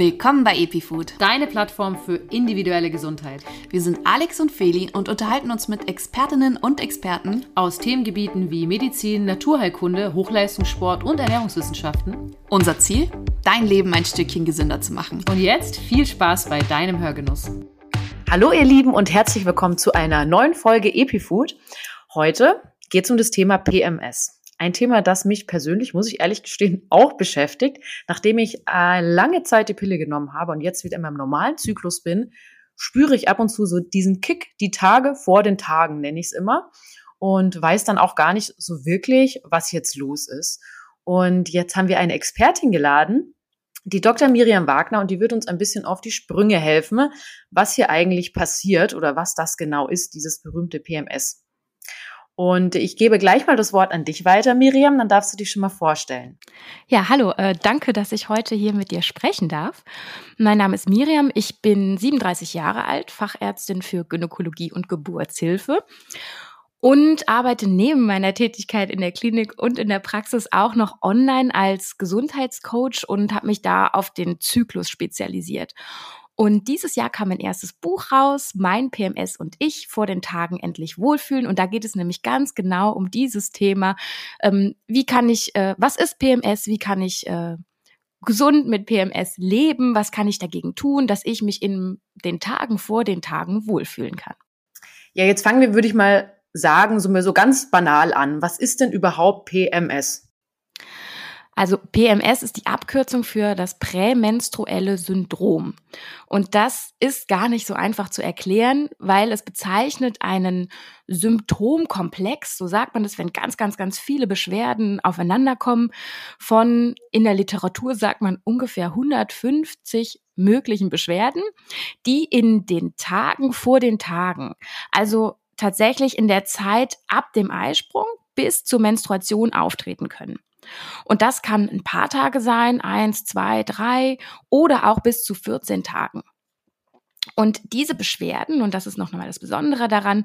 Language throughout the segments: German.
Willkommen bei EpiFood, deine Plattform für individuelle Gesundheit. Wir sind Alex und Feli und unterhalten uns mit Expertinnen und Experten aus Themengebieten wie Medizin, Naturheilkunde, Hochleistungssport und Ernährungswissenschaften. Unser Ziel? Dein Leben ein Stückchen gesünder zu machen. Und jetzt viel Spaß bei deinem Hörgenuss. Hallo ihr Lieben und herzlich willkommen zu einer neuen Folge EpiFood. Heute geht es um das Thema PMS. Ein Thema, das mich persönlich, muss ich ehrlich gestehen, auch beschäftigt. Nachdem ich äh, lange Zeit die Pille genommen habe und jetzt wieder in meinem normalen Zyklus bin, spüre ich ab und zu so diesen Kick, die Tage vor den Tagen, nenne ich es immer. Und weiß dann auch gar nicht so wirklich, was jetzt los ist. Und jetzt haben wir eine Expertin geladen, die Dr. Miriam Wagner, und die wird uns ein bisschen auf die Sprünge helfen, was hier eigentlich passiert oder was das genau ist, dieses berühmte PMS. Und ich gebe gleich mal das Wort an dich weiter, Miriam, dann darfst du dich schon mal vorstellen. Ja, hallo, äh, danke, dass ich heute hier mit dir sprechen darf. Mein Name ist Miriam, ich bin 37 Jahre alt, Fachärztin für Gynäkologie und Geburtshilfe und arbeite neben meiner Tätigkeit in der Klinik und in der Praxis auch noch online als Gesundheitscoach und habe mich da auf den Zyklus spezialisiert. Und dieses Jahr kam mein erstes Buch raus, Mein PMS und ich vor den Tagen endlich wohlfühlen. Und da geht es nämlich ganz genau um dieses Thema. Ähm, wie kann ich, äh, was ist PMS? Wie kann ich äh, gesund mit PMS leben? Was kann ich dagegen tun, dass ich mich in den Tagen vor den Tagen wohlfühlen kann? Ja, jetzt fangen wir, würde ich mal sagen, so, so ganz banal an. Was ist denn überhaupt PMS? Also PMS ist die Abkürzung für das prämenstruelle Syndrom. Und das ist gar nicht so einfach zu erklären, weil es bezeichnet einen Symptomkomplex, so sagt man das, wenn ganz, ganz, ganz viele Beschwerden aufeinanderkommen, von in der Literatur sagt man ungefähr 150 möglichen Beschwerden, die in den Tagen vor den Tagen, also tatsächlich in der Zeit ab dem Eisprung bis zur Menstruation auftreten können. Und das kann ein paar Tage sein, eins, zwei, drei oder auch bis zu 14 Tagen. Und diese Beschwerden, und das ist noch einmal das Besondere daran,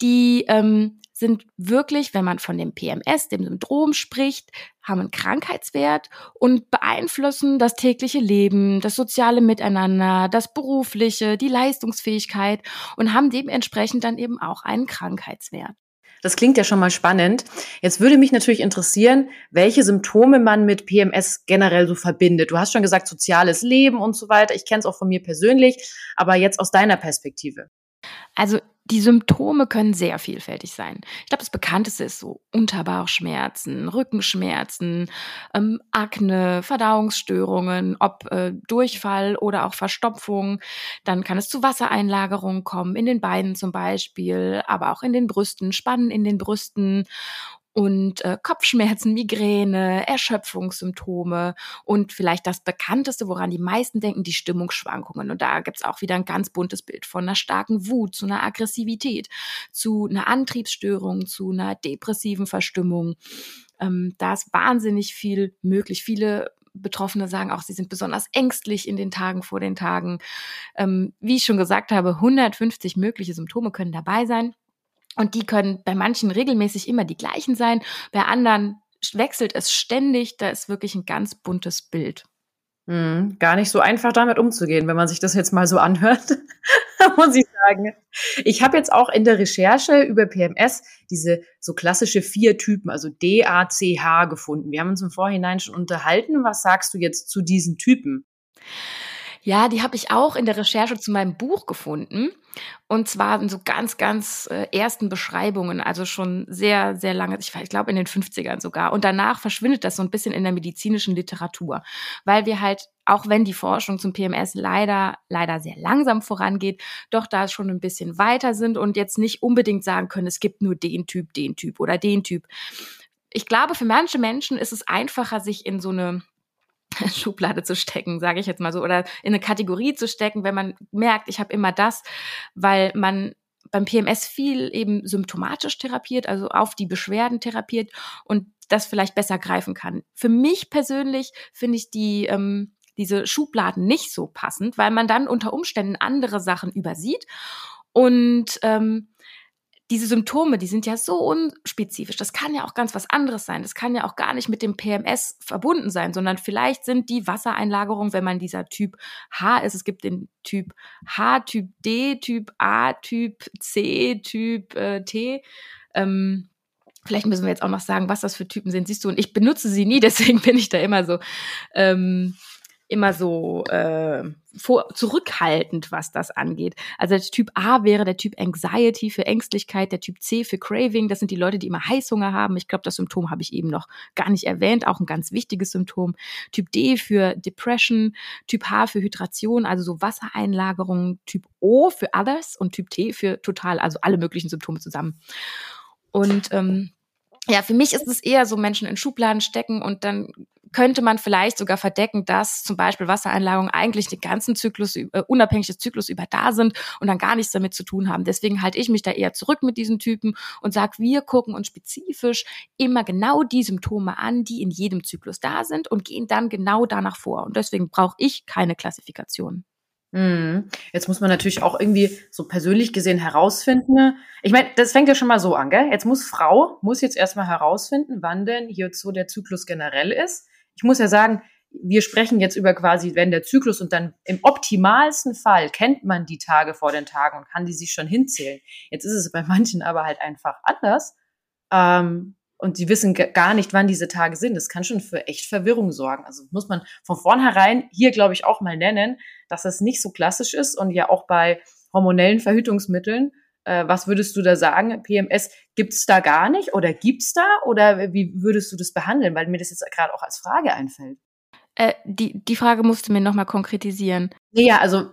die ähm, sind wirklich, wenn man von dem PMS, dem Syndrom spricht, haben einen Krankheitswert und beeinflussen das tägliche Leben, das soziale Miteinander, das berufliche, die Leistungsfähigkeit und haben dementsprechend dann eben auch einen Krankheitswert. Das klingt ja schon mal spannend. Jetzt würde mich natürlich interessieren, welche Symptome man mit PMS generell so verbindet. Du hast schon gesagt, soziales Leben und so weiter. Ich kenne es auch von mir persönlich, aber jetzt aus deiner Perspektive. Also die Symptome können sehr vielfältig sein. Ich glaube, das bekannteste ist so Unterbauchschmerzen, Rückenschmerzen, ähm, Akne, Verdauungsstörungen, ob äh, Durchfall oder auch Verstopfung. Dann kann es zu Wassereinlagerungen kommen, in den Beinen zum Beispiel, aber auch in den Brüsten, Spannen in den Brüsten und äh, Kopfschmerzen, Migräne, Erschöpfungssymptome und vielleicht das bekannteste, woran die meisten denken, die Stimmungsschwankungen. Und da gibt's auch wieder ein ganz buntes Bild von einer starken Wut zu einer Aggressivität, zu einer Antriebsstörung, zu einer depressiven Verstimmung. Ähm, da ist wahnsinnig viel möglich. Viele Betroffene sagen auch, sie sind besonders ängstlich in den Tagen vor den Tagen. Ähm, wie ich schon gesagt habe, 150 mögliche Symptome können dabei sein. Und die können bei manchen regelmäßig immer die gleichen sein, bei anderen wechselt es ständig. Da ist wirklich ein ganz buntes Bild. Hm, gar nicht so einfach damit umzugehen, wenn man sich das jetzt mal so anhört, muss ich sagen. Ich habe jetzt auch in der Recherche über PMS diese so klassische vier Typen, also D, A, C, H gefunden. Wir haben uns im Vorhinein schon unterhalten. Was sagst du jetzt zu diesen Typen? Ja, die habe ich auch in der Recherche zu meinem Buch gefunden. Und zwar in so ganz, ganz äh, ersten Beschreibungen, also schon sehr, sehr lange, ich, ich glaube in den 50ern sogar. Und danach verschwindet das so ein bisschen in der medizinischen Literatur, weil wir halt, auch wenn die Forschung zum PMS leider, leider sehr langsam vorangeht, doch da schon ein bisschen weiter sind und jetzt nicht unbedingt sagen können, es gibt nur den Typ, den Typ oder den Typ. Ich glaube, für manche Menschen ist es einfacher, sich in so eine Schublade zu stecken, sage ich jetzt mal so, oder in eine Kategorie zu stecken, wenn man merkt, ich habe immer das, weil man beim PMS viel eben symptomatisch therapiert, also auf die Beschwerden therapiert und das vielleicht besser greifen kann. Für mich persönlich finde ich die ähm, diese Schubladen nicht so passend, weil man dann unter Umständen andere Sachen übersieht und ähm, diese Symptome, die sind ja so unspezifisch. Das kann ja auch ganz was anderes sein. Das kann ja auch gar nicht mit dem PMS verbunden sein, sondern vielleicht sind die Wassereinlagerungen, wenn man dieser Typ H ist. Es gibt den Typ H, Typ D, Typ A, Typ C, Typ äh, T. Ähm, Vielleicht müssen wir jetzt auch noch sagen, was das für Typen sind. Siehst du, und ich benutze sie nie, deswegen bin ich da immer so ähm, immer so äh, vor, zurückhaltend, was das angeht. Also der Typ A wäre der Typ Anxiety für Ängstlichkeit, der Typ C für Craving. Das sind die Leute, die immer Heißhunger haben. Ich glaube, das Symptom habe ich eben noch gar nicht erwähnt, auch ein ganz wichtiges Symptom. Typ D für Depression, Typ H für Hydration, also so Wassereinlagerung, Typ O für Others und Typ T für total, also alle möglichen Symptome zusammen. Und ähm, ja, für mich ist es eher so Menschen in Schubladen stecken und dann könnte man vielleicht sogar verdecken, dass zum Beispiel Wassereinlagerungen eigentlich den ganzen Zyklus, äh, unabhängig des Zyklus über da sind und dann gar nichts damit zu tun haben. Deswegen halte ich mich da eher zurück mit diesen Typen und sage, wir gucken uns spezifisch immer genau die Symptome an, die in jedem Zyklus da sind und gehen dann genau danach vor. Und deswegen brauche ich keine Klassifikation. Mhm. Jetzt muss man natürlich auch irgendwie so persönlich gesehen herausfinden. Ne? Ich meine, das fängt ja schon mal so an, gell? Jetzt muss Frau, muss jetzt erstmal herausfinden, wann denn hier so der Zyklus generell ist ich muss ja sagen, wir sprechen jetzt über quasi, wenn der Zyklus und dann im optimalsten Fall kennt man die Tage vor den Tagen und kann die sich schon hinzählen. Jetzt ist es bei manchen aber halt einfach anders. Ähm, und die wissen gar nicht, wann diese Tage sind. Das kann schon für echt Verwirrung sorgen. Also muss man von vornherein hier, glaube ich, auch mal nennen, dass das nicht so klassisch ist und ja auch bei hormonellen Verhütungsmitteln äh, was würdest du da sagen? PMS gibt's da gar nicht oder gibt's da oder wie würdest du das behandeln? Weil mir das jetzt gerade auch als Frage einfällt. Äh, die, die Frage musst du mir nochmal konkretisieren. Ja, also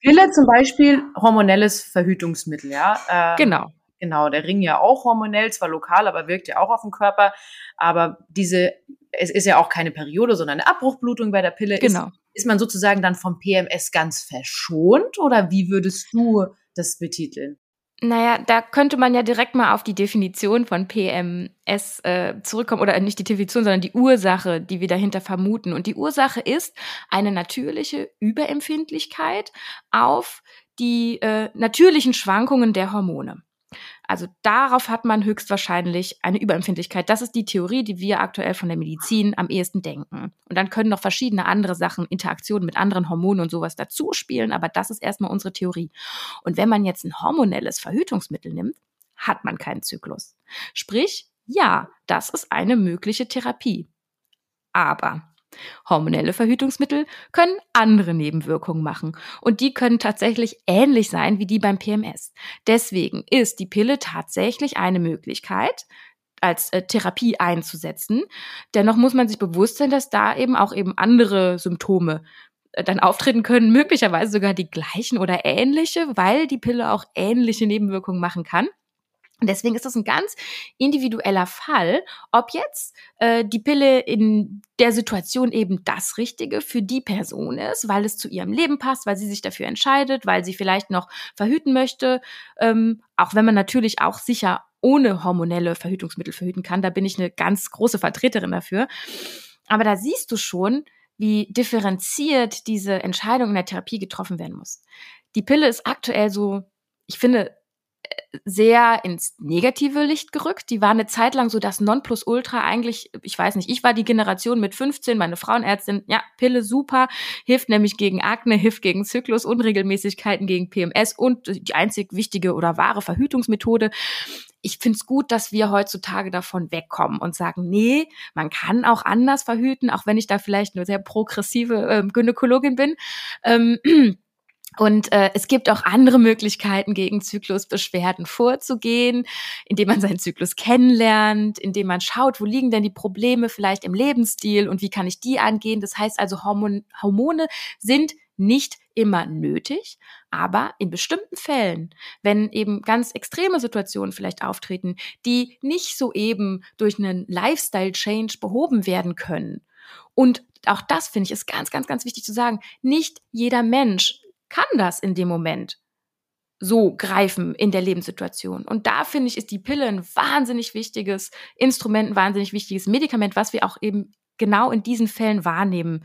Pille zum Beispiel, hormonelles Verhütungsmittel, ja. Ähm, genau. Genau, der Ring ja auch hormonell, zwar lokal, aber wirkt ja auch auf den Körper. Aber diese, es ist ja auch keine Periode, sondern eine Abbruchblutung bei der Pille. Genau. Ist, ist man sozusagen dann vom PMS ganz verschont oder wie würdest du das betiteln? Naja, da könnte man ja direkt mal auf die Definition von PMS äh, zurückkommen, oder nicht die Definition, sondern die Ursache, die wir dahinter vermuten. Und die Ursache ist eine natürliche Überempfindlichkeit auf die äh, natürlichen Schwankungen der Hormone. Also darauf hat man höchstwahrscheinlich eine Überempfindlichkeit. Das ist die Theorie, die wir aktuell von der Medizin am ehesten denken. Und dann können noch verschiedene andere Sachen, Interaktionen mit anderen Hormonen und sowas dazu spielen, aber das ist erstmal unsere Theorie. Und wenn man jetzt ein hormonelles Verhütungsmittel nimmt, hat man keinen Zyklus. Sprich, ja, das ist eine mögliche Therapie. Aber Hormonelle Verhütungsmittel können andere Nebenwirkungen machen und die können tatsächlich ähnlich sein wie die beim PMS. Deswegen ist die Pille tatsächlich eine Möglichkeit, als äh, Therapie einzusetzen. Dennoch muss man sich bewusst sein, dass da eben auch eben andere Symptome äh, dann auftreten können, möglicherweise sogar die gleichen oder ähnliche, weil die Pille auch ähnliche Nebenwirkungen machen kann. Deswegen ist das ein ganz individueller Fall, ob jetzt äh, die Pille in der Situation eben das Richtige für die Person ist, weil es zu ihrem Leben passt, weil sie sich dafür entscheidet, weil sie vielleicht noch verhüten möchte, ähm, auch wenn man natürlich auch sicher ohne hormonelle Verhütungsmittel verhüten kann. Da bin ich eine ganz große Vertreterin dafür. Aber da siehst du schon, wie differenziert diese Entscheidung in der Therapie getroffen werden muss. Die Pille ist aktuell so, ich finde, sehr ins negative Licht gerückt. Die war eine Zeit lang so das Nonplusultra eigentlich, ich weiß nicht, ich war die Generation mit 15, meine Frauenärztin, ja, Pille super, hilft nämlich gegen Akne, hilft gegen Zyklus, Unregelmäßigkeiten, gegen PMS und die einzig wichtige oder wahre Verhütungsmethode. Ich find's gut, dass wir heutzutage davon wegkommen und sagen, nee, man kann auch anders verhüten, auch wenn ich da vielleicht eine sehr progressive äh, Gynäkologin bin. Ähm, und äh, es gibt auch andere Möglichkeiten, gegen Zyklusbeschwerden vorzugehen, indem man seinen Zyklus kennenlernt, indem man schaut, wo liegen denn die Probleme vielleicht im Lebensstil und wie kann ich die angehen. Das heißt also, Hormon Hormone sind nicht immer nötig, aber in bestimmten Fällen, wenn eben ganz extreme Situationen vielleicht auftreten, die nicht so eben durch einen Lifestyle-Change behoben werden können. Und auch das finde ich ist ganz, ganz, ganz wichtig zu sagen. Nicht jeder Mensch kann das in dem Moment so greifen in der Lebenssituation. Und da finde ich, ist die Pille ein wahnsinnig wichtiges Instrument, ein wahnsinnig wichtiges Medikament, was wir auch eben genau in diesen Fällen wahrnehmen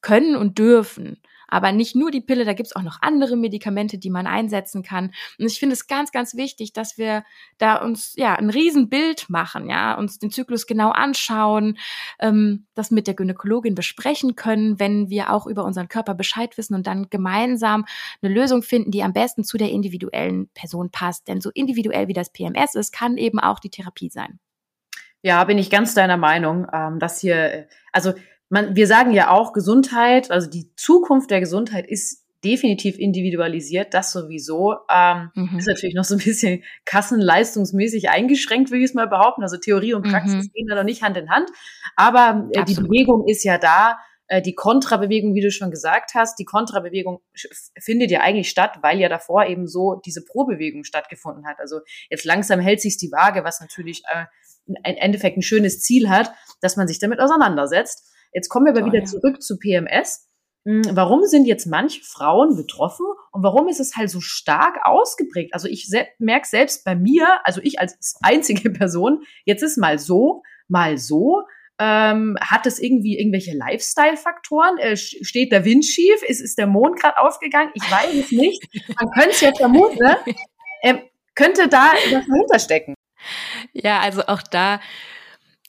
können und dürfen. Aber nicht nur die Pille, da gibt's auch noch andere Medikamente, die man einsetzen kann. Und ich finde es ganz, ganz wichtig, dass wir da uns ja ein Riesenbild machen, ja, uns den Zyklus genau anschauen, ähm, das mit der Gynäkologin besprechen können, wenn wir auch über unseren Körper Bescheid wissen und dann gemeinsam eine Lösung finden, die am besten zu der individuellen Person passt. Denn so individuell wie das PMS ist, kann eben auch die Therapie sein. Ja, bin ich ganz deiner Meinung, ähm, dass hier, also man, wir sagen ja auch Gesundheit, also die Zukunft der Gesundheit ist definitiv individualisiert, das sowieso. Ähm, mhm. Ist natürlich noch so ein bisschen kassenleistungsmäßig eingeschränkt, will ich es mal behaupten. Also Theorie und Praxis mhm. gehen da noch nicht Hand in Hand. Aber äh, die Bewegung ist ja da. Äh, die Kontrabewegung, wie du schon gesagt hast, die Kontrabewegung findet ja eigentlich statt, weil ja davor eben so diese Probewegung stattgefunden hat. Also jetzt langsam hält sich die Waage, was natürlich äh, im Endeffekt ein schönes Ziel hat, dass man sich damit auseinandersetzt. Jetzt kommen wir aber oh, wieder ja. zurück zu PMS. Hm, warum sind jetzt manche Frauen betroffen und warum ist es halt so stark ausgeprägt? Also ich se merke selbst bei mir, also ich als einzige Person, jetzt ist mal so, mal so. Ähm, hat es irgendwie irgendwelche Lifestyle-Faktoren? Äh, steht der Wind schief? Ist, ist der Mond gerade aufgegangen? Ich weiß es nicht. Man könnte es ja vermuten. Ne? Ähm, könnte da was dahinter stecken? Ja, also auch da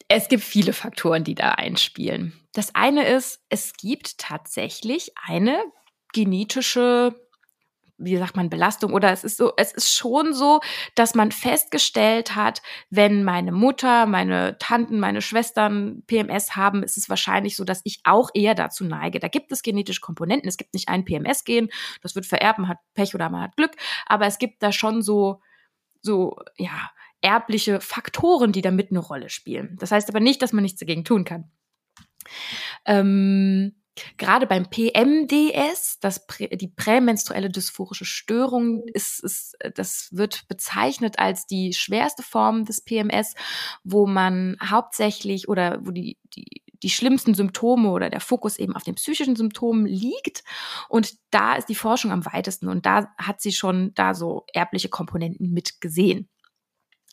es gibt viele Faktoren, die da einspielen. Das eine ist, es gibt tatsächlich eine genetische wie sagt man, Belastung oder es ist so, es ist schon so, dass man festgestellt hat, wenn meine Mutter, meine Tanten, meine Schwestern PMS haben, ist es wahrscheinlich so, dass ich auch eher dazu neige. Da gibt es genetische Komponenten. Es gibt nicht ein PMS-Gen, das wird vererbt, man hat Pech oder man hat Glück, aber es gibt da schon so, so, ja, erbliche Faktoren, die damit eine Rolle spielen. Das heißt aber nicht, dass man nichts dagegen tun kann. Ähm, Gerade beim PMDS, das Prä, die prämenstruelle dysphorische Störung, ist, ist, das wird bezeichnet als die schwerste Form des PMS, wo man hauptsächlich oder wo die, die, die schlimmsten Symptome oder der Fokus eben auf den psychischen Symptomen liegt. Und da ist die Forschung am weitesten und da hat sie schon da so erbliche Komponenten mit gesehen.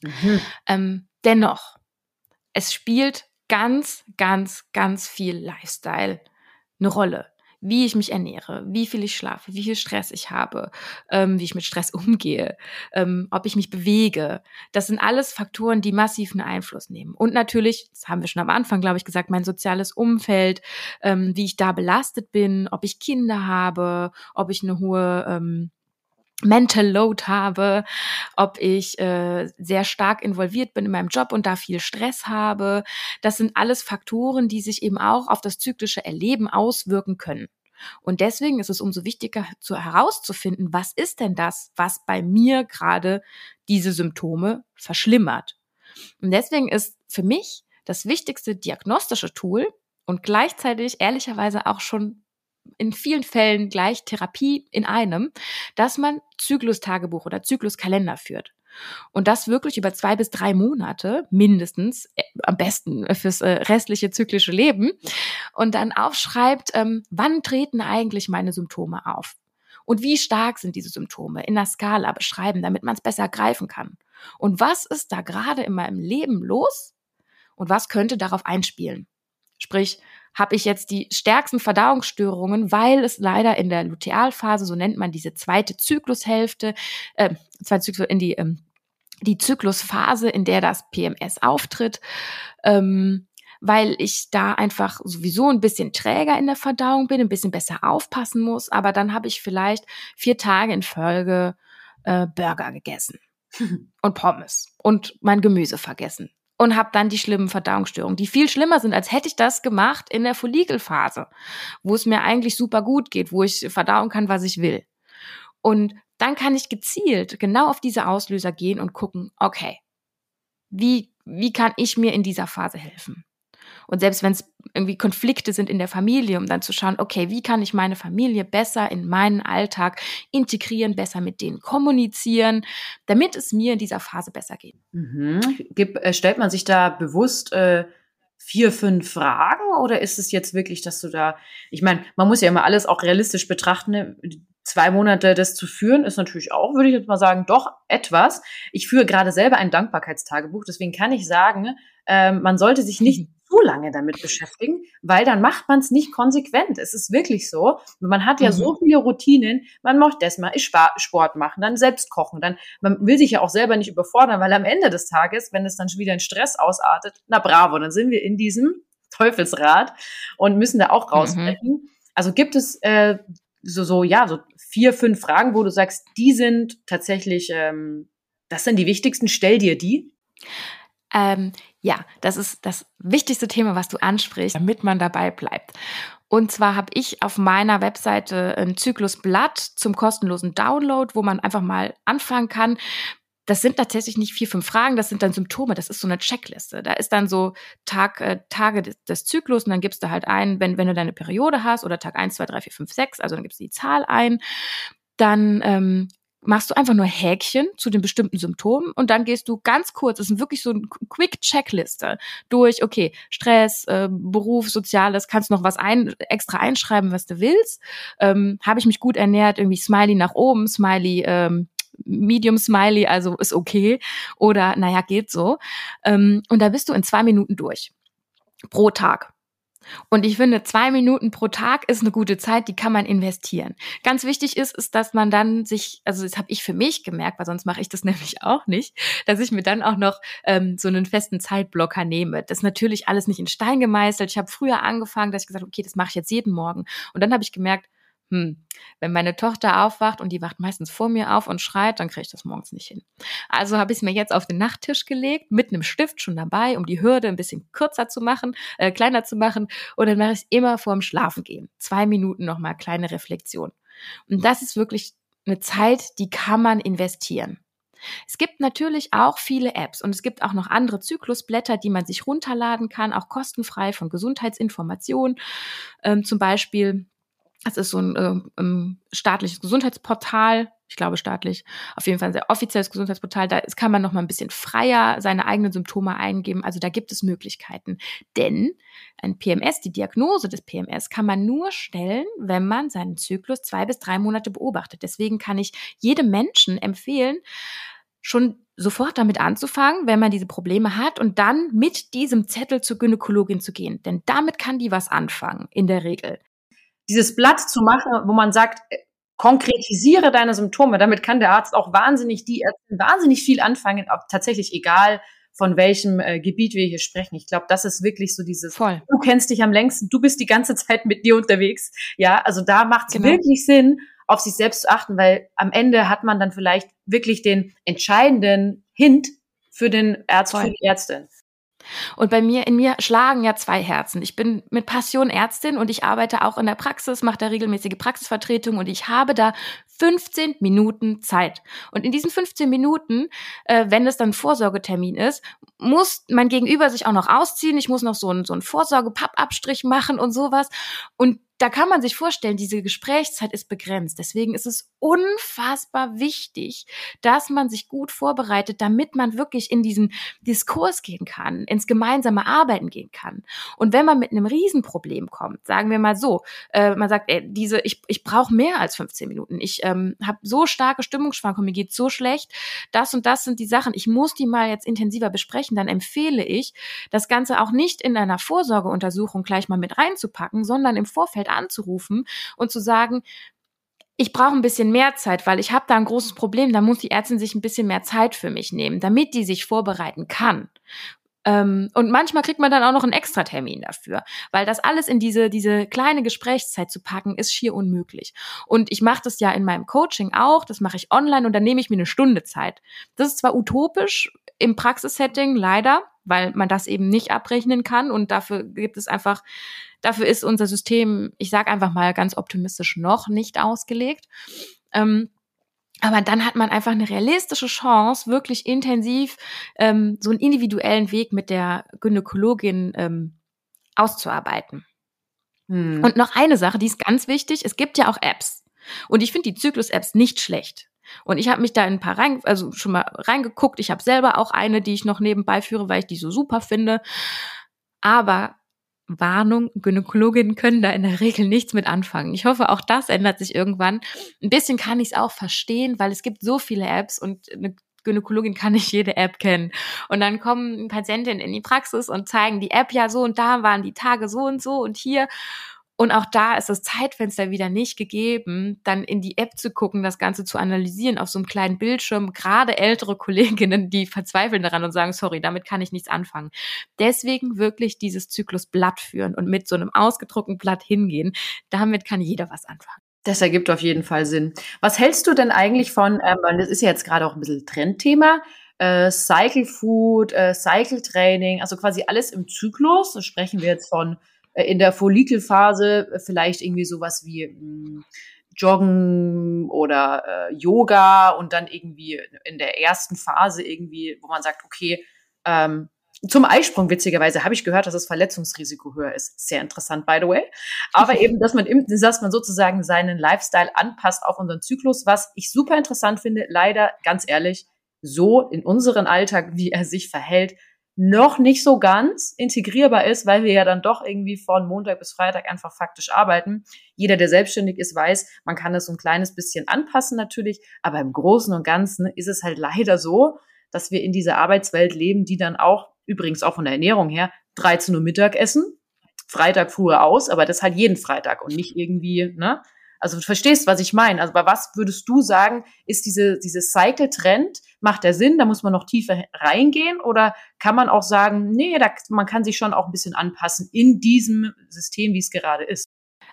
Mhm. Ähm, dennoch, es spielt ganz, ganz, ganz viel Lifestyle eine Rolle. Wie ich mich ernähre, wie viel ich schlafe, wie viel Stress ich habe, ähm, wie ich mit Stress umgehe, ähm, ob ich mich bewege. Das sind alles Faktoren, die massiv einen Einfluss nehmen. Und natürlich, das haben wir schon am Anfang, glaube ich, gesagt, mein soziales Umfeld, ähm, wie ich da belastet bin, ob ich Kinder habe, ob ich eine hohe ähm, Mental Load habe, ob ich äh, sehr stark involviert bin in meinem Job und da viel Stress habe. Das sind alles Faktoren, die sich eben auch auf das zyklische Erleben auswirken können. Und deswegen ist es umso wichtiger zu, herauszufinden, was ist denn das, was bei mir gerade diese Symptome verschlimmert. Und deswegen ist für mich das wichtigste diagnostische Tool und gleichzeitig ehrlicherweise auch schon in vielen Fällen gleich Therapie in einem, dass man Zyklustagebuch oder Zykluskalender führt. Und das wirklich über zwei bis drei Monate mindestens, äh, am besten fürs äh, restliche zyklische Leben. Und dann aufschreibt, ähm, wann treten eigentlich meine Symptome auf? Und wie stark sind diese Symptome in der Skala beschreiben, damit man es besser greifen kann? Und was ist da gerade in meinem Leben los? Und was könnte darauf einspielen? Sprich, habe ich jetzt die stärksten Verdauungsstörungen, weil es leider in der Lutealphase, so nennt man diese zweite Zyklushälfte, äh, zweite Zyklus in die ähm, die Zyklusphase, in der das PMS auftritt, ähm, weil ich da einfach sowieso ein bisschen träger in der Verdauung bin, ein bisschen besser aufpassen muss, aber dann habe ich vielleicht vier Tage in Folge äh, Burger gegessen und Pommes und mein Gemüse vergessen und habe dann die schlimmen Verdauungsstörungen, die viel schlimmer sind, als hätte ich das gemacht in der Follikelphase, wo es mir eigentlich super gut geht, wo ich verdauen kann, was ich will. Und dann kann ich gezielt genau auf diese Auslöser gehen und gucken, okay, wie, wie kann ich mir in dieser Phase helfen? Und selbst wenn es irgendwie Konflikte sind in der Familie, um dann zu schauen, okay, wie kann ich meine Familie besser in meinen Alltag integrieren, besser mit denen kommunizieren, damit es mir in dieser Phase besser geht. Mhm. Gib, äh, stellt man sich da bewusst äh, vier, fünf Fragen oder ist es jetzt wirklich, dass du da, ich meine, man muss ja immer alles auch realistisch betrachten, ne? zwei Monate das zu führen, ist natürlich auch, würde ich jetzt mal sagen, doch etwas. Ich führe gerade selber ein Dankbarkeitstagebuch, deswegen kann ich sagen, ähm, man sollte sich nicht zu lange damit beschäftigen, weil dann macht man es nicht konsequent. Es ist wirklich so. Man hat ja mhm. so viele Routinen. Man möchte das mal Sport machen, dann selbst kochen. Dann, man will sich ja auch selber nicht überfordern, weil am Ende des Tages, wenn es dann schon wieder in Stress ausartet, na bravo, dann sind wir in diesem Teufelsrad und müssen da auch mhm. rausbrechen. Mhm. Also gibt es äh, so, so, ja, so vier, fünf Fragen, wo du sagst, die sind tatsächlich, ähm, das sind die wichtigsten, stell dir die. Ähm, ja, das ist das wichtigste Thema, was du ansprichst, damit man dabei bleibt. Und zwar habe ich auf meiner Webseite ein Zyklusblatt zum kostenlosen Download, wo man einfach mal anfangen kann. Das sind tatsächlich nicht vier, fünf Fragen, das sind dann Symptome, das ist so eine Checkliste. Da ist dann so Tag, äh, Tage des, des, Zyklus und dann gibst du halt ein, wenn, wenn du deine Periode hast oder Tag eins, zwei, drei, vier, fünf, sechs, also dann gibst du die Zahl ein. Dann ähm, machst du einfach nur Häkchen zu den bestimmten Symptomen und dann gehst du ganz kurz, das ist wirklich so eine Quick-Checkliste durch, okay, Stress, äh, Beruf, Soziales, kannst noch was ein, extra einschreiben, was du willst. Ähm, Habe ich mich gut ernährt, irgendwie Smiley nach oben, Smiley, ähm, Medium Smiley, also ist okay. Oder naja, geht so. Ähm, und da bist du in zwei Minuten durch. Pro Tag. Und ich finde, zwei Minuten pro Tag ist eine gute Zeit, die kann man investieren. Ganz wichtig ist, ist, dass man dann sich, also das habe ich für mich gemerkt, weil sonst mache ich das nämlich auch nicht, dass ich mir dann auch noch ähm, so einen festen Zeitblocker nehme. Das ist natürlich alles nicht in Stein gemeißelt. Ich habe früher angefangen, dass ich gesagt habe, okay, das mache ich jetzt jeden Morgen. Und dann habe ich gemerkt, hm, wenn meine Tochter aufwacht und die wacht meistens vor mir auf und schreit, dann kriege ich das morgens nicht hin. Also habe ich es mir jetzt auf den Nachttisch gelegt, mit einem Stift schon dabei, um die Hürde ein bisschen kürzer zu machen, äh, kleiner zu machen. Und dann mache ich es immer vorm Schlafengehen. Zwei Minuten nochmal kleine Reflexion. Und das ist wirklich eine Zeit, die kann man investieren. Es gibt natürlich auch viele Apps und es gibt auch noch andere Zyklusblätter, die man sich runterladen kann, auch kostenfrei von Gesundheitsinformationen. Ähm, zum Beispiel es ist so ein äh, um, staatliches Gesundheitsportal, ich glaube staatlich, auf jeden Fall ein sehr offizielles Gesundheitsportal. Da kann man noch mal ein bisschen freier seine eigenen Symptome eingeben. Also da gibt es Möglichkeiten. Denn ein PMS, die Diagnose des PMS, kann man nur stellen, wenn man seinen Zyklus zwei bis drei Monate beobachtet. Deswegen kann ich jedem Menschen empfehlen, schon sofort damit anzufangen, wenn man diese Probleme hat und dann mit diesem Zettel zur Gynäkologin zu gehen. Denn damit kann die was anfangen, in der Regel dieses Blatt zu machen, wo man sagt, äh, konkretisiere deine Symptome. Damit kann der Arzt auch wahnsinnig, die Ärzte wahnsinnig viel anfangen, auch tatsächlich egal, von welchem äh, Gebiet wir hier sprechen. Ich glaube, das ist wirklich so dieses, Voll. du kennst dich am längsten, du bist die ganze Zeit mit dir unterwegs. Ja, also da macht es genau. wirklich Sinn, auf sich selbst zu achten, weil am Ende hat man dann vielleicht wirklich den entscheidenden Hint für den Arzt, Voll. für die Ärztin. Und bei mir, in mir schlagen ja zwei Herzen. Ich bin mit Passion Ärztin und ich arbeite auch in der Praxis, mache da regelmäßige Praxisvertretung und ich habe da 15 Minuten Zeit. Und in diesen 15 Minuten, äh, wenn es dann Vorsorgetermin ist, muss mein Gegenüber sich auch noch ausziehen. Ich muss noch so einen, so einen Vorsorgepappabstrich machen und sowas. Und da kann man sich vorstellen, diese Gesprächszeit ist begrenzt. Deswegen ist es unfassbar wichtig, dass man sich gut vorbereitet, damit man wirklich in diesen Diskurs gehen kann, ins gemeinsame Arbeiten gehen kann. Und wenn man mit einem Riesenproblem kommt, sagen wir mal so, äh, man sagt, ey, diese, ich, ich brauche mehr als 15 Minuten. Ich ähm, habe so starke Stimmungsschwankungen, mir geht so schlecht. Das und das sind die Sachen. Ich muss die mal jetzt intensiver besprechen. Dann empfehle ich, das Ganze auch nicht in einer Vorsorgeuntersuchung gleich mal mit reinzupacken, sondern im Vorfeld anzurufen und zu sagen, ich brauche ein bisschen mehr Zeit, weil ich habe da ein großes Problem, da muss die Ärztin sich ein bisschen mehr Zeit für mich nehmen, damit die sich vorbereiten kann. Ähm, und manchmal kriegt man dann auch noch einen Extratermin dafür, weil das alles in diese, diese kleine Gesprächszeit zu packen, ist schier unmöglich. Und ich mache das ja in meinem Coaching auch, das mache ich online und dann nehme ich mir eine Stunde Zeit. Das ist zwar utopisch im Praxissetting, leider, weil man das eben nicht abrechnen kann und dafür gibt es einfach Dafür ist unser System, ich sage einfach mal ganz optimistisch, noch nicht ausgelegt. Ähm, aber dann hat man einfach eine realistische Chance, wirklich intensiv ähm, so einen individuellen Weg mit der Gynäkologin ähm, auszuarbeiten. Hm. Und noch eine Sache, die ist ganz wichtig. Es gibt ja auch Apps. Und ich finde die Zyklus-Apps nicht schlecht. Und ich habe mich da in ein paar rein, also schon mal reingeguckt. Ich habe selber auch eine, die ich noch nebenbei führe, weil ich die so super finde. Aber Warnung, Gynäkologinnen können da in der Regel nichts mit anfangen. Ich hoffe, auch das ändert sich irgendwann. Ein bisschen kann ich es auch verstehen, weil es gibt so viele Apps und eine Gynäkologin kann nicht jede App kennen. Und dann kommen Patientinnen in die Praxis und zeigen die App ja so und da waren die Tage so und so und hier. Und auch da ist das Zeitfenster wieder nicht gegeben, dann in die App zu gucken, das Ganze zu analysieren auf so einem kleinen Bildschirm. Gerade ältere Kolleginnen, die verzweifeln daran und sagen, sorry, damit kann ich nichts anfangen. Deswegen wirklich dieses Zyklusblatt führen und mit so einem ausgedruckten Blatt hingehen. Damit kann jeder was anfangen. Das ergibt auf jeden Fall Sinn. Was hältst du denn eigentlich von, ähm, das ist ja jetzt gerade auch ein bisschen Trendthema, äh, Cycle Food, äh, Cycle Training, also quasi alles im Zyklus. Sprechen wir jetzt von in der Follikelphase äh, vielleicht irgendwie sowas wie mh, hm, Joggen oder äh, Yoga und dann irgendwie in der ersten Phase irgendwie, wo man sagt, okay, ähm, zum Eisprung, witzigerweise, habe ich gehört, dass das Verletzungsrisiko höher ist. Sehr interessant, by the way. Aber eben, dass man, im, dass man sozusagen seinen Lifestyle anpasst auf unseren Zyklus, was ich super interessant finde. Leider, ganz ehrlich, so in unseren Alltag, wie er sich verhält, noch nicht so ganz integrierbar ist, weil wir ja dann doch irgendwie von Montag bis Freitag einfach faktisch arbeiten. Jeder, der selbstständig ist, weiß, man kann das so ein kleines bisschen anpassen natürlich, aber im Großen und Ganzen ist es halt leider so, dass wir in dieser Arbeitswelt leben, die dann auch, übrigens auch von der Ernährung her, 13 Uhr Mittagessen, Freitag fuhr aus, aber das halt jeden Freitag und nicht irgendwie, ne? Also du verstehst, was ich meine. Also bei was würdest du sagen, ist diese, diese Cycle-Trend, macht der Sinn, da muss man noch tiefer reingehen oder kann man auch sagen, nee, da, man kann sich schon auch ein bisschen anpassen in diesem System, wie es gerade ist?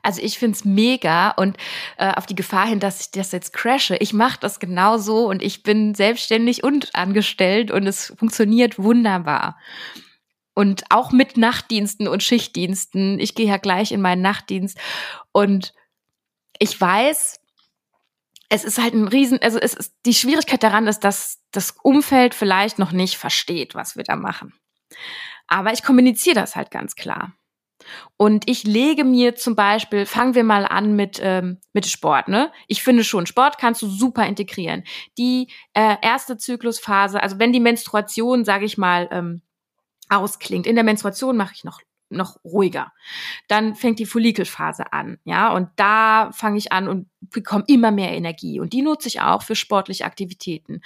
Also ich find's mega und äh, auf die Gefahr hin, dass ich das jetzt crashe. Ich mache das genauso und ich bin selbstständig und angestellt und es funktioniert wunderbar. Und auch mit Nachtdiensten und Schichtdiensten. Ich gehe ja gleich in meinen Nachtdienst und ich weiß, es ist halt ein Riesen, also es ist, die Schwierigkeit daran ist, dass das Umfeld vielleicht noch nicht versteht, was wir da machen. Aber ich kommuniziere das halt ganz klar. Und ich lege mir zum Beispiel, fangen wir mal an mit, ähm, mit Sport, ne? Ich finde schon, Sport kannst du super integrieren. Die äh, erste Zyklusphase, also wenn die Menstruation, sage ich mal, ähm, ausklingt. In der Menstruation mache ich noch noch ruhiger. Dann fängt die Follikelphase an, ja, und da fange ich an und bekomme immer mehr Energie und die nutze ich auch für sportliche Aktivitäten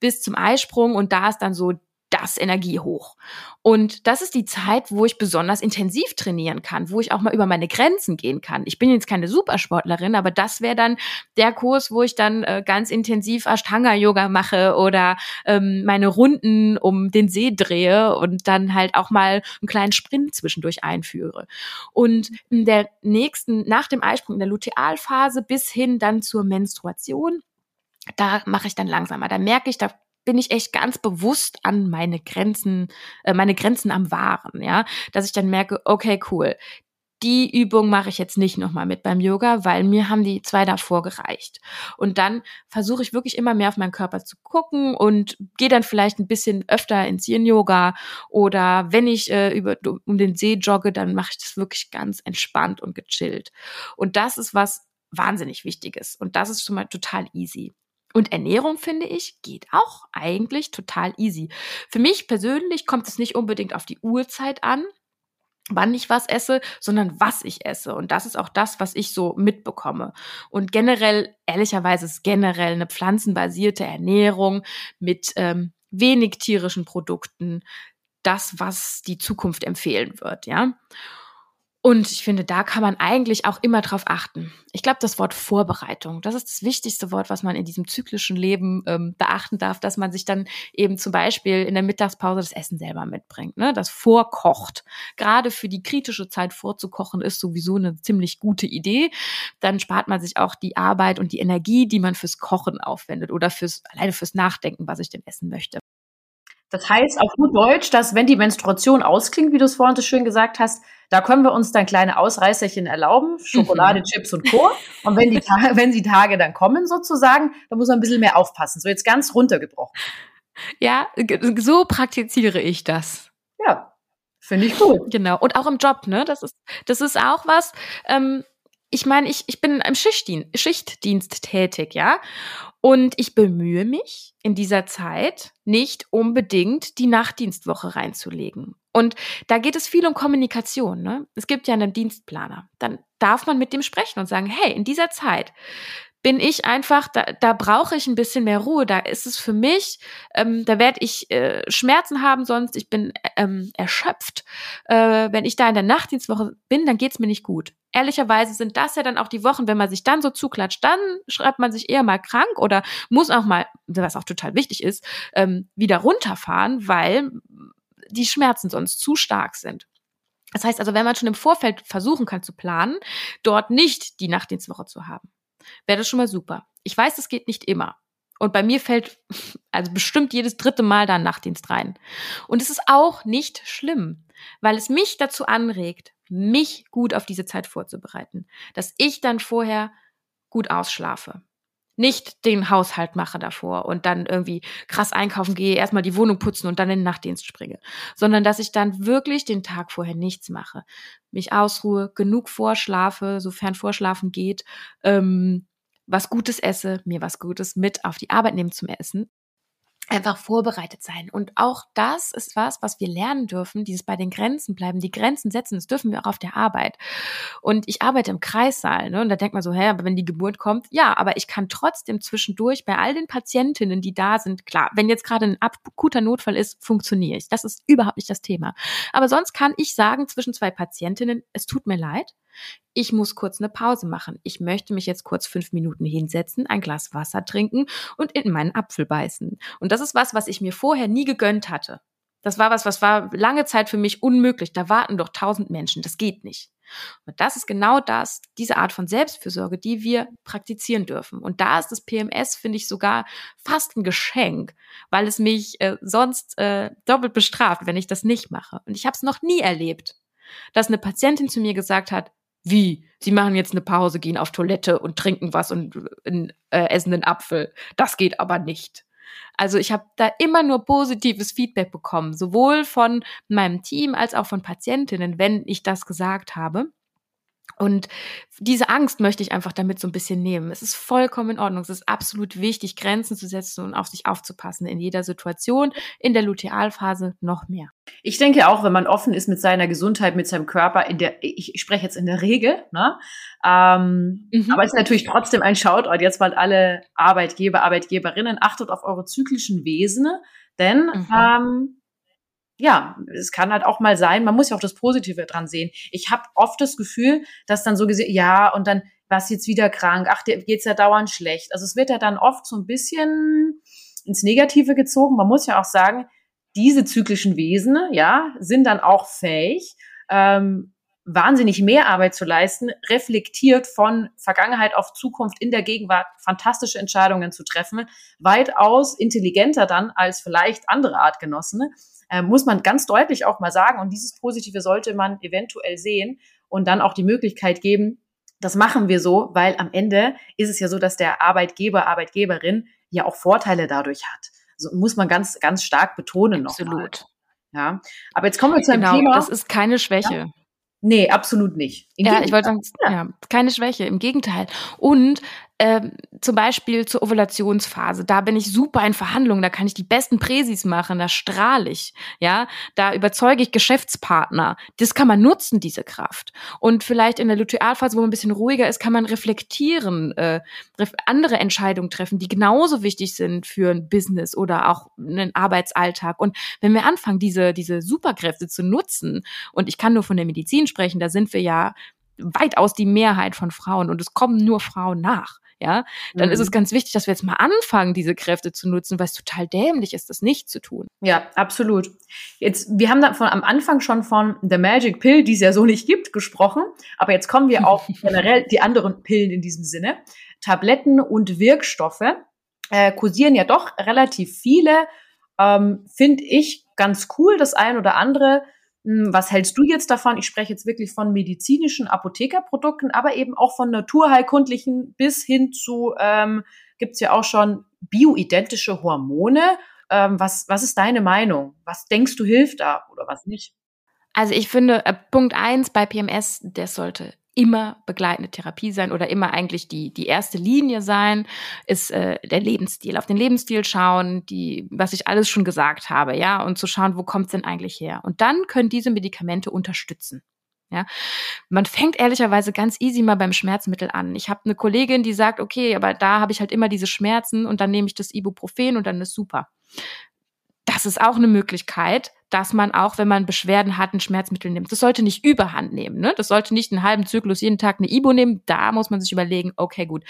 bis zum Eisprung und da ist dann so das Energie hoch. Und das ist die Zeit, wo ich besonders intensiv trainieren kann, wo ich auch mal über meine Grenzen gehen kann. Ich bin jetzt keine Supersportlerin, aber das wäre dann der Kurs, wo ich dann äh, ganz intensiv Ashtanga-Yoga mache oder ähm, meine Runden um den See drehe und dann halt auch mal einen kleinen Sprint zwischendurch einführe. Und in der nächsten, nach dem Eisprung in der Lutealphase bis hin dann zur Menstruation, da mache ich dann langsamer. Da merke ich, da bin ich echt ganz bewusst an meine Grenzen, äh, meine Grenzen am Wahren, ja, dass ich dann merke, okay, cool. Die Übung mache ich jetzt nicht nochmal mit beim Yoga, weil mir haben die zwei davor gereicht. Und dann versuche ich wirklich immer mehr auf meinen Körper zu gucken und gehe dann vielleicht ein bisschen öfter ins Yin-Yoga oder wenn ich äh, über, um den See jogge, dann mache ich das wirklich ganz entspannt und gechillt. Und das ist was wahnsinnig Wichtiges. Und das ist schon mal total easy. Und Ernährung, finde ich, geht auch eigentlich total easy. Für mich persönlich kommt es nicht unbedingt auf die Uhrzeit an, wann ich was esse, sondern was ich esse. Und das ist auch das, was ich so mitbekomme. Und generell, ehrlicherweise ist generell eine pflanzenbasierte Ernährung mit ähm, wenig tierischen Produkten das, was die Zukunft empfehlen wird, ja. Und ich finde, da kann man eigentlich auch immer drauf achten. Ich glaube, das Wort Vorbereitung, das ist das wichtigste Wort, was man in diesem zyklischen Leben ähm, beachten darf, dass man sich dann eben zum Beispiel in der Mittagspause das Essen selber mitbringt, ne? das vorkocht. Gerade für die kritische Zeit vorzukochen ist sowieso eine ziemlich gute Idee. Dann spart man sich auch die Arbeit und die Energie, die man fürs Kochen aufwendet oder fürs alleine fürs Nachdenken, was ich denn essen möchte. Das heißt auf gut Deutsch, dass wenn die Menstruation ausklingt, wie du es vorhin so schön gesagt hast, da können wir uns dann kleine Ausreißerchen erlauben, Schokolade, mhm. Chips und Co. Und wenn die, Tage, wenn die Tage dann kommen sozusagen, dann muss man ein bisschen mehr aufpassen. So jetzt ganz runtergebrochen. Ja, so praktiziere ich das. Ja, finde ich cool. Genau. Und auch im Job, ne? Das ist, das ist auch was. Ähm, ich meine, ich, ich bin im Schichtdienst, Schichtdienst tätig, ja. Und ich bemühe mich in dieser Zeit nicht unbedingt die Nachtdienstwoche reinzulegen. Und da geht es viel um Kommunikation. Ne? Es gibt ja einen Dienstplaner. Dann darf man mit dem sprechen und sagen, hey, in dieser Zeit bin ich einfach, da, da brauche ich ein bisschen mehr Ruhe. Da ist es für mich, ähm, da werde ich äh, Schmerzen haben sonst, ich bin ähm, erschöpft. Äh, wenn ich da in der Nachtdienstwoche bin, dann geht's mir nicht gut. Ehrlicherweise sind das ja dann auch die Wochen, wenn man sich dann so zuklatscht, dann schreibt man sich eher mal krank oder muss auch mal, was auch total wichtig ist, ähm, wieder runterfahren, weil die Schmerzen sonst zu stark sind. Das heißt also, wenn man schon im Vorfeld versuchen kann zu planen, dort nicht die Nachtdienstwoche zu haben, wäre das schon mal super. Ich weiß, das geht nicht immer. Und bei mir fällt also bestimmt jedes dritte Mal da ein Nachtdienst rein. Und es ist auch nicht schlimm, weil es mich dazu anregt, mich gut auf diese Zeit vorzubereiten, dass ich dann vorher gut ausschlafe. Nicht den Haushalt mache davor und dann irgendwie krass einkaufen gehe, erstmal die Wohnung putzen und dann in den Nachtdienst springe, sondern dass ich dann wirklich den Tag vorher nichts mache, mich ausruhe, genug vorschlafe, sofern Vorschlafen geht, ähm, was Gutes esse, mir was Gutes mit auf die Arbeit nehmen zum Essen einfach vorbereitet sein. Und auch das ist was, was wir lernen dürfen, dieses bei den Grenzen bleiben, die Grenzen setzen, das dürfen wir auch auf der Arbeit. Und ich arbeite im Kreissaal, ne, und da denkt man so, hä, aber wenn die Geburt kommt, ja, aber ich kann trotzdem zwischendurch bei all den Patientinnen, die da sind, klar, wenn jetzt gerade ein akuter Notfall ist, funktioniere ich. Das ist überhaupt nicht das Thema. Aber sonst kann ich sagen zwischen zwei Patientinnen, es tut mir leid, ich muss kurz eine Pause machen. Ich möchte mich jetzt kurz fünf Minuten hinsetzen, ein Glas Wasser trinken und in meinen Apfel beißen. Und das ist was, was ich mir vorher nie gegönnt hatte. Das war was, was war lange Zeit für mich unmöglich. Da warten doch tausend Menschen. Das geht nicht. Und das ist genau das, diese Art von Selbstfürsorge, die wir praktizieren dürfen. Und da ist das PMS, finde ich, sogar fast ein Geschenk, weil es mich äh, sonst äh, doppelt bestraft, wenn ich das nicht mache. Und ich habe es noch nie erlebt, dass eine Patientin zu mir gesagt hat, wie? Sie machen jetzt eine Pause, gehen auf Toilette und trinken was und äh, essen einen Apfel. Das geht aber nicht. Also ich habe da immer nur positives Feedback bekommen, sowohl von meinem Team als auch von Patientinnen, wenn ich das gesagt habe. Und diese Angst möchte ich einfach damit so ein bisschen nehmen. Es ist vollkommen in Ordnung. Es ist absolut wichtig, Grenzen zu setzen und auf sich aufzupassen in jeder Situation, in der Lutealphase noch mehr. Ich denke auch, wenn man offen ist mit seiner Gesundheit, mit seinem Körper, in der, ich, spreche jetzt in der Regel, ne? Ähm, mhm. aber es ist natürlich trotzdem ein Shoutout jetzt mal alle Arbeitgeber, Arbeitgeberinnen, achtet auf eure zyklischen Wesen, denn mhm. ähm, ja, es kann halt auch mal sein, man muss ja auch das Positive dran sehen. Ich habe oft das Gefühl, dass dann so gesehen, ja, und dann was jetzt wieder krank, ach, dir geht's ja dauernd schlecht. Also es wird ja dann oft so ein bisschen ins Negative gezogen. Man muss ja auch sagen, diese zyklischen Wesen, ja, sind dann auch fähig, ähm, wahnsinnig mehr Arbeit zu leisten, reflektiert von Vergangenheit auf Zukunft in der Gegenwart fantastische Entscheidungen zu treffen, weitaus intelligenter dann als vielleicht andere Artgenossen äh, muss man ganz deutlich auch mal sagen. Und dieses Positive sollte man eventuell sehen und dann auch die Möglichkeit geben, das machen wir so, weil am Ende ist es ja so, dass der Arbeitgeber, Arbeitgeberin ja auch Vorteile dadurch hat. Also muss man ganz, ganz stark betonen Absolut. Noch Ja. Aber jetzt kommen wir zu einem genau, Thema. Das ist keine Schwäche. Ja? Nee, absolut nicht. Im ja, Gegenteil. ich wollte sagen, ja, keine Schwäche, im Gegenteil. Und ähm, zum Beispiel zur Ovulationsphase, da bin ich super in Verhandlungen, da kann ich die besten Präsis machen, da strahle ich, ja, da überzeuge ich Geschäftspartner. Das kann man nutzen, diese Kraft. Und vielleicht in der Lutealphase, wo man ein bisschen ruhiger ist, kann man reflektieren, äh, andere Entscheidungen treffen, die genauso wichtig sind für ein Business oder auch einen Arbeitsalltag. Und wenn wir anfangen, diese, diese Superkräfte zu nutzen, und ich kann nur von der Medizin sprechen, da sind wir ja weitaus die Mehrheit von Frauen und es kommen nur Frauen nach ja, dann mhm. ist es mhm. ganz wichtig, dass wir jetzt mal anfangen, diese Kräfte zu nutzen, weil es total dämlich ist, das nicht zu tun. Ja, absolut. Jetzt, wir haben da von am Anfang schon von The Magic Pill, die es ja so nicht gibt, gesprochen, aber jetzt kommen wir auf generell die anderen Pillen in diesem Sinne. Tabletten und Wirkstoffe äh, kursieren ja doch relativ viele. Ähm, Finde ich ganz cool, das ein oder andere was hältst du jetzt davon? Ich spreche jetzt wirklich von medizinischen Apothekerprodukten, aber eben auch von naturheilkundlichen bis hin zu, ähm, gibt ja auch schon bioidentische Hormone. Ähm, was, was ist deine Meinung? Was denkst du hilft da oder was nicht? Also ich finde, äh, Punkt eins bei PMS, der sollte immer begleitende Therapie sein oder immer eigentlich die, die erste Linie sein, ist äh, der Lebensstil. Auf den Lebensstil schauen, die, was ich alles schon gesagt habe, ja, und zu schauen, wo kommt's denn eigentlich her. Und dann können diese Medikamente unterstützen. Ja, man fängt ehrlicherweise ganz easy mal beim Schmerzmittel an. Ich habe eine Kollegin, die sagt, okay, aber da habe ich halt immer diese Schmerzen und dann nehme ich das Ibuprofen und dann ist super. Das ist auch eine Möglichkeit, dass man auch, wenn man Beschwerden hat, ein Schmerzmittel nimmt. Das sollte nicht überhand nehmen. Ne? Das sollte nicht einen halben Zyklus jeden Tag eine Ibu nehmen. Da muss man sich überlegen, okay, gut,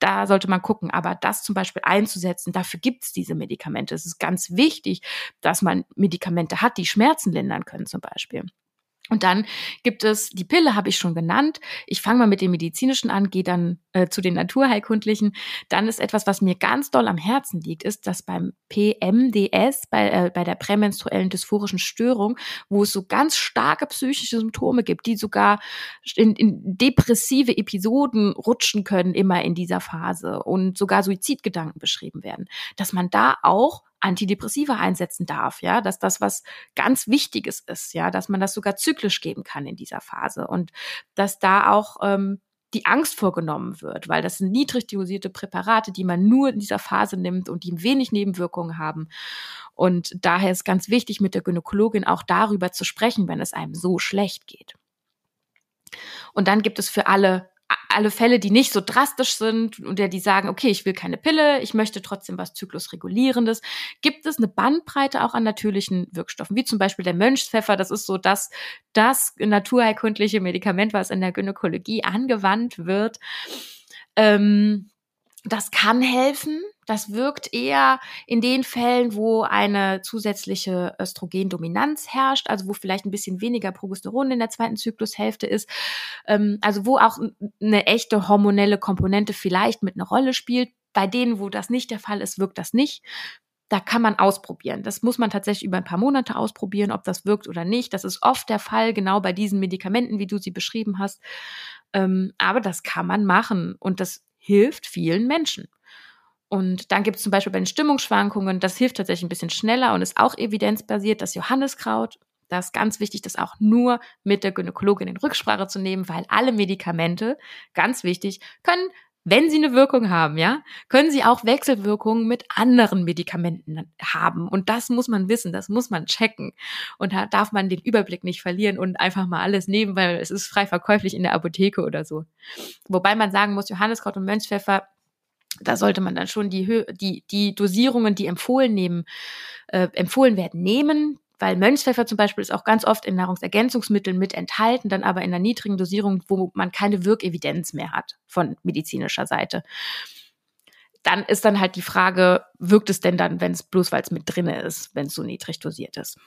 da sollte man gucken. Aber das zum Beispiel einzusetzen, dafür gibt es diese Medikamente. Es ist ganz wichtig, dass man Medikamente hat, die Schmerzen lindern können zum Beispiel. Und dann gibt es die Pille, habe ich schon genannt. Ich fange mal mit dem medizinischen an, gehe dann äh, zu den naturheilkundlichen. Dann ist etwas, was mir ganz doll am Herzen liegt, ist, dass beim PMDS, bei, äh, bei der prämenstruellen dysphorischen Störung, wo es so ganz starke psychische Symptome gibt, die sogar in, in depressive Episoden rutschen können, immer in dieser Phase und sogar Suizidgedanken beschrieben werden, dass man da auch Antidepressiva einsetzen darf, ja, dass das was ganz Wichtiges ist, ja, dass man das sogar zyklisch geben kann in dieser Phase und dass da auch ähm, die Angst vorgenommen wird, weil das sind niedrig dosierte Präparate, die man nur in dieser Phase nimmt und die wenig Nebenwirkungen haben. Und daher ist ganz wichtig, mit der Gynäkologin auch darüber zu sprechen, wenn es einem so schlecht geht. Und dann gibt es für alle alle Fälle, die nicht so drastisch sind und der die sagen, okay, ich will keine Pille, ich möchte trotzdem was Zyklusregulierendes, gibt es eine Bandbreite auch an natürlichen Wirkstoffen, wie zum Beispiel der Mönchspfeffer. Das ist so das, das naturheilkundliche Medikament, was in der Gynäkologie angewandt wird. Ähm, das kann helfen. Das wirkt eher in den Fällen, wo eine zusätzliche Östrogendominanz herrscht, also wo vielleicht ein bisschen weniger Progesteron in der zweiten Zyklushälfte ist, ähm, also wo auch eine echte hormonelle Komponente vielleicht mit einer Rolle spielt. Bei denen, wo das nicht der Fall ist, wirkt das nicht. Da kann man ausprobieren. Das muss man tatsächlich über ein paar Monate ausprobieren, ob das wirkt oder nicht. Das ist oft der Fall, genau bei diesen Medikamenten, wie du sie beschrieben hast. Ähm, aber das kann man machen und das hilft vielen Menschen. Und dann gibt es zum Beispiel bei den Stimmungsschwankungen, das hilft tatsächlich ein bisschen schneller und ist auch evidenzbasiert, das Johanniskraut. Da ist ganz wichtig, das auch nur mit der Gynäkologin in Rücksprache zu nehmen, weil alle Medikamente, ganz wichtig, können, wenn sie eine Wirkung haben, ja, können sie auch Wechselwirkungen mit anderen Medikamenten haben. Und das muss man wissen, das muss man checken. Und da darf man den Überblick nicht verlieren und einfach mal alles nehmen, weil es ist frei verkäuflich in der Apotheke oder so. Wobei man sagen muss, Johanniskraut und Mönchspfeffer da sollte man dann schon die, die, die Dosierungen, die empfohlen, nehmen, äh, empfohlen werden, nehmen. Weil Mönchspfeffer zum Beispiel ist auch ganz oft in Nahrungsergänzungsmitteln mit enthalten, dann aber in einer niedrigen Dosierung, wo man keine Wirkevidenz mehr hat von medizinischer Seite. Dann ist dann halt die Frage, wirkt es denn dann, wenn es bloß weil es mit drinne ist, wenn es so niedrig dosiert ist?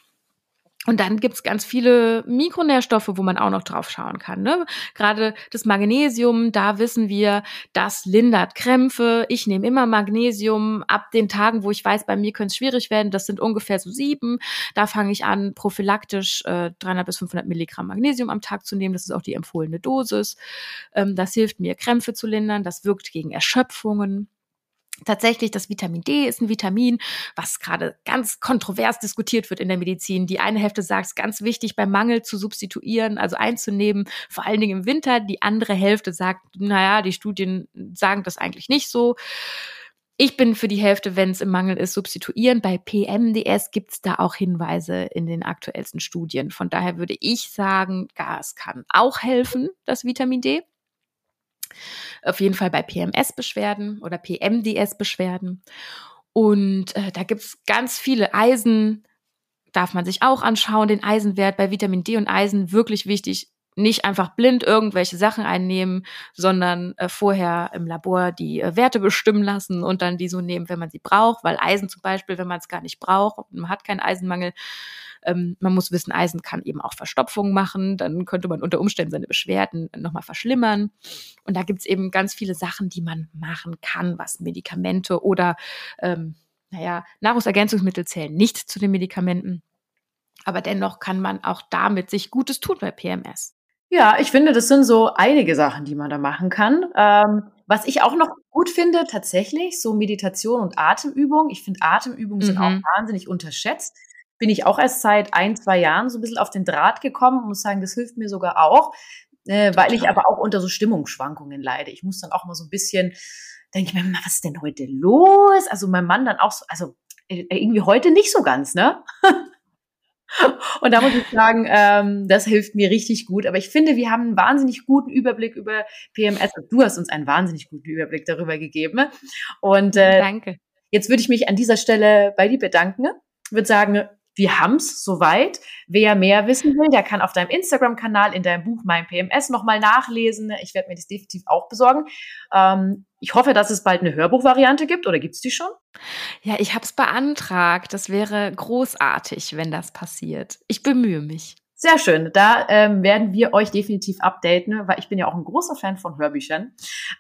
Und dann gibt's ganz viele Mikronährstoffe, wo man auch noch drauf schauen kann. Ne? Gerade das Magnesium, da wissen wir, das lindert Krämpfe. Ich nehme immer Magnesium ab den Tagen, wo ich weiß, bei mir könnte es schwierig werden. Das sind ungefähr so sieben. Da fange ich an, prophylaktisch äh, 300 bis 500 Milligramm Magnesium am Tag zu nehmen. Das ist auch die empfohlene Dosis. Ähm, das hilft mir, Krämpfe zu lindern. Das wirkt gegen Erschöpfungen. Tatsächlich, das Vitamin D ist ein Vitamin, was gerade ganz kontrovers diskutiert wird in der Medizin. Die eine Hälfte sagt, es ist ganz wichtig, beim Mangel zu substituieren, also einzunehmen, vor allen Dingen im Winter. Die andere Hälfte sagt, naja, die Studien sagen das eigentlich nicht so. Ich bin für die Hälfte, wenn es im Mangel ist, substituieren. Bei PMDS gibt es da auch Hinweise in den aktuellsten Studien. Von daher würde ich sagen, Gas kann auch helfen, das Vitamin D. Auf jeden Fall bei PMS-Beschwerden oder PMDS-Beschwerden. Und äh, da gibt's ganz viele Eisen, darf man sich auch anschauen, den Eisenwert bei Vitamin D und Eisen wirklich wichtig. Nicht einfach blind irgendwelche Sachen einnehmen, sondern äh, vorher im Labor die äh, Werte bestimmen lassen und dann die so nehmen, wenn man sie braucht, weil Eisen zum Beispiel, wenn man es gar nicht braucht, man hat keinen Eisenmangel, ähm, man muss wissen, Eisen kann eben auch Verstopfung machen. Dann könnte man unter Umständen seine Beschwerden nochmal verschlimmern. Und da gibt's eben ganz viele Sachen, die man machen kann, was Medikamente oder, ähm, naja, Nahrungsergänzungsmittel zählen nicht zu den Medikamenten. Aber dennoch kann man auch damit sich Gutes tun bei PMS. Ja, ich finde, das sind so einige Sachen, die man da machen kann. Ähm, was ich auch noch gut finde, tatsächlich, so Meditation und Atemübung. Ich finde, Atemübungen mhm. sind auch mhm. wahnsinnig unterschätzt bin ich auch erst seit ein, zwei Jahren so ein bisschen auf den Draht gekommen und muss sagen, das hilft mir sogar auch, äh, weil ich aber auch unter so Stimmungsschwankungen leide. Ich muss dann auch mal so ein bisschen, denke ich mir, was ist denn heute los? Also mein Mann dann auch so, also äh, irgendwie heute nicht so ganz, ne? Und da muss ich sagen, ähm, das hilft mir richtig gut. Aber ich finde, wir haben einen wahnsinnig guten Überblick über PMS. Du hast uns einen wahnsinnig guten Überblick darüber gegeben. Und äh, Danke. jetzt würde ich mich an dieser Stelle bei dir bedanken. Ich würde sagen, wir haben's soweit. Wer mehr wissen will, der kann auf deinem Instagram-Kanal in deinem Buch Mein PMS nochmal nachlesen. Ich werde mir das definitiv auch besorgen. Ähm, ich hoffe, dass es bald eine Hörbuchvariante gibt oder gibt's die schon? Ja, ich habe es beantragt. Das wäre großartig, wenn das passiert. Ich bemühe mich. Sehr schön. Da ähm, werden wir euch definitiv updaten, weil ich bin ja auch ein großer Fan von Hörbüchern.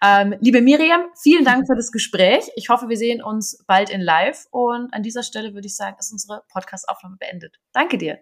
Ähm, liebe Miriam, vielen Dank für das Gespräch. Ich hoffe, wir sehen uns bald in Live. Und an dieser Stelle würde ich sagen, ist unsere Podcast-Aufnahme beendet. Danke dir.